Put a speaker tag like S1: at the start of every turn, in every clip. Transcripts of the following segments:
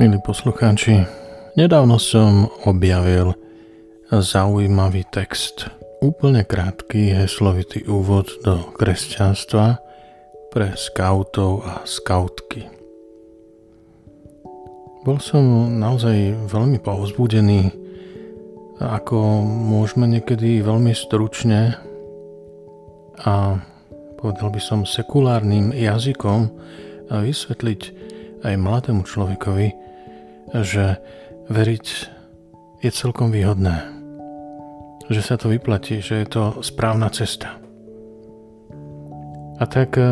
S1: Milí poslucháči, nedávno som objavil zaujímavý text. Úplne krátky heslovitý úvod do kresťanstva pre skautov a skautky. Bol som naozaj veľmi povzbudený, ako môžeme niekedy veľmi stručne a povedal by som sekulárnym jazykom vysvetliť aj mladému človekovi, že veriť je celkom výhodné. Že sa to vyplatí, že je to správna cesta. A tak e,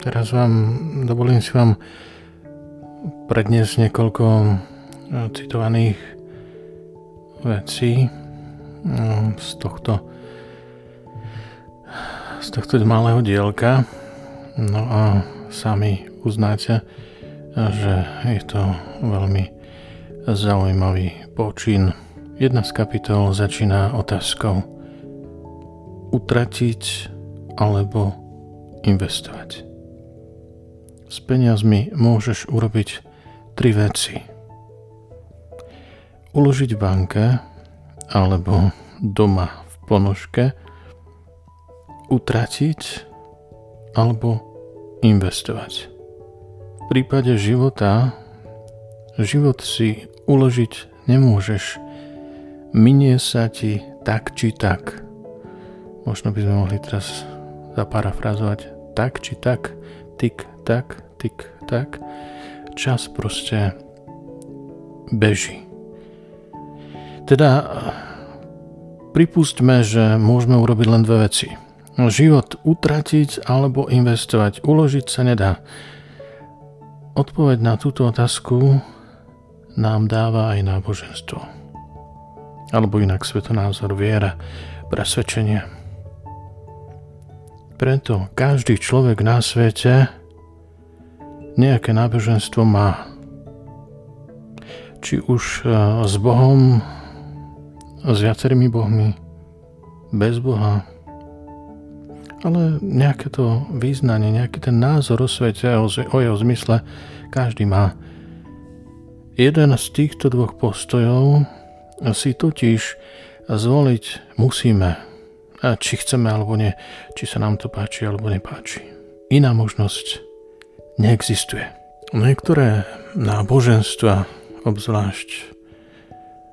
S1: teraz vám dovolím si vám predniesť niekoľko e, citovaných vecí e, z tohto z tohto malého dielka. No a sami uznáte, že je to veľmi zaujímavý počin. Jedna z kapitol začína otázkou utratiť alebo investovať. S peniazmi môžeš urobiť tri veci. Uložiť v banke alebo doma v ponožke, utratiť alebo investovať prípade života život si uložiť nemôžeš. Minie sa ti tak či tak. Možno by sme mohli teraz zaparafrazovať tak či tak, tik tak, tik tak. Čas proste beží. Teda pripustme, že môžeme urobiť len dve veci. Život utratiť alebo investovať. Uložiť sa nedá. Odpoveď na túto otázku nám dáva aj náboženstvo. Alebo inak svetonázor, viera, presvedčenie. Preto každý človek na svete nejaké náboženstvo má. Či už e, s Bohom, s viacerými bohmi, bez Boha, ale nejaké to význanie, nejaký ten názor o svete, o, jeho zmysle, každý má. Jeden z týchto dvoch postojov si totiž zvoliť musíme, či chceme alebo nie, či sa nám to páči alebo nepáči. Iná možnosť neexistuje. Niektoré náboženstva, obzvlášť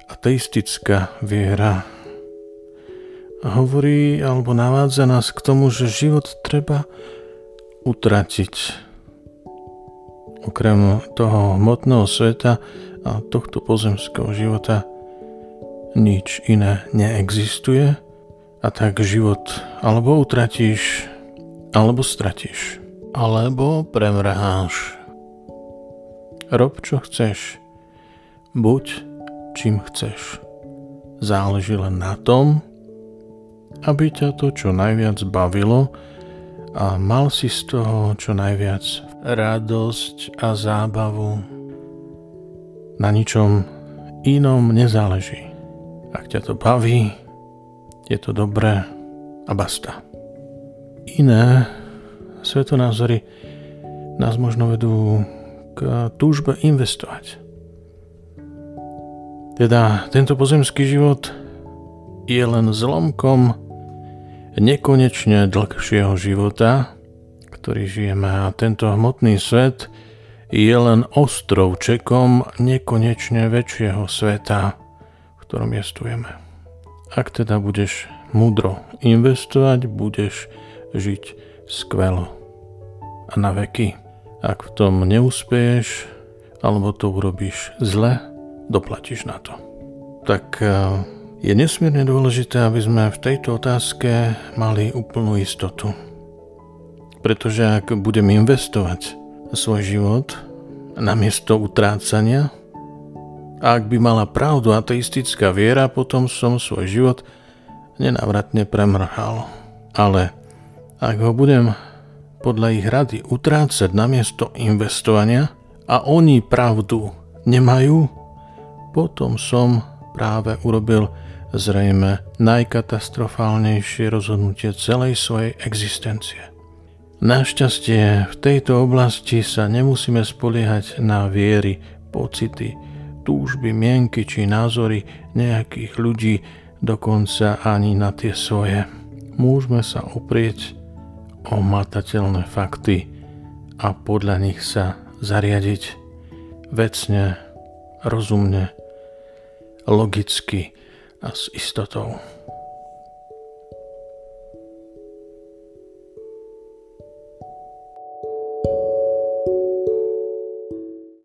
S1: ateistická viera, hovorí alebo navádza nás k tomu, že život treba utratiť. Okrem toho hmotného sveta a tohto pozemského života nič iné neexistuje a tak život alebo utratíš, alebo stratíš, alebo premrháš. Rob čo chceš, buď čím chceš. Záleží len na tom, aby ťa to čo najviac bavilo a mal si z toho čo najviac radosť a zábavu. Na ničom inom nezáleží. Ak ťa to baví, je to dobré a basta. Iné svetonázory nás možno vedú k túžbe investovať. Teda tento pozemský život je len zlomkom nekonečne dlhšieho života, ktorý žijeme a tento hmotný svet je len ostrovčekom nekonečne väčšieho sveta, v ktorom jestujeme. Ak teda budeš múdro investovať, budeš žiť skvelo a na veky. Ak v tom neúspeješ, alebo to urobíš zle, doplatíš na to. Tak eh, je nesmierne dôležité, aby sme v tejto otázke mali úplnú istotu. Pretože ak budem investovať svoj život namiesto utrácania, a ak by mala pravdu ateistická viera, potom som svoj život nenávratne premrhal. Ale ak ho budem podľa ich rady utrácať namiesto investovania a oni pravdu nemajú, potom som práve urobil zrejme najkatastrofálnejšie rozhodnutie celej svojej existencie. Našťastie v tejto oblasti sa nemusíme spoliehať na viery pocity, túžby, mienky či názory nejakých ľudí, dokonca ani na tie svoje. Môžeme sa oprieť o matateľné fakty a podľa nich sa zariadiť vecne, rozumne, logicky a s istotou.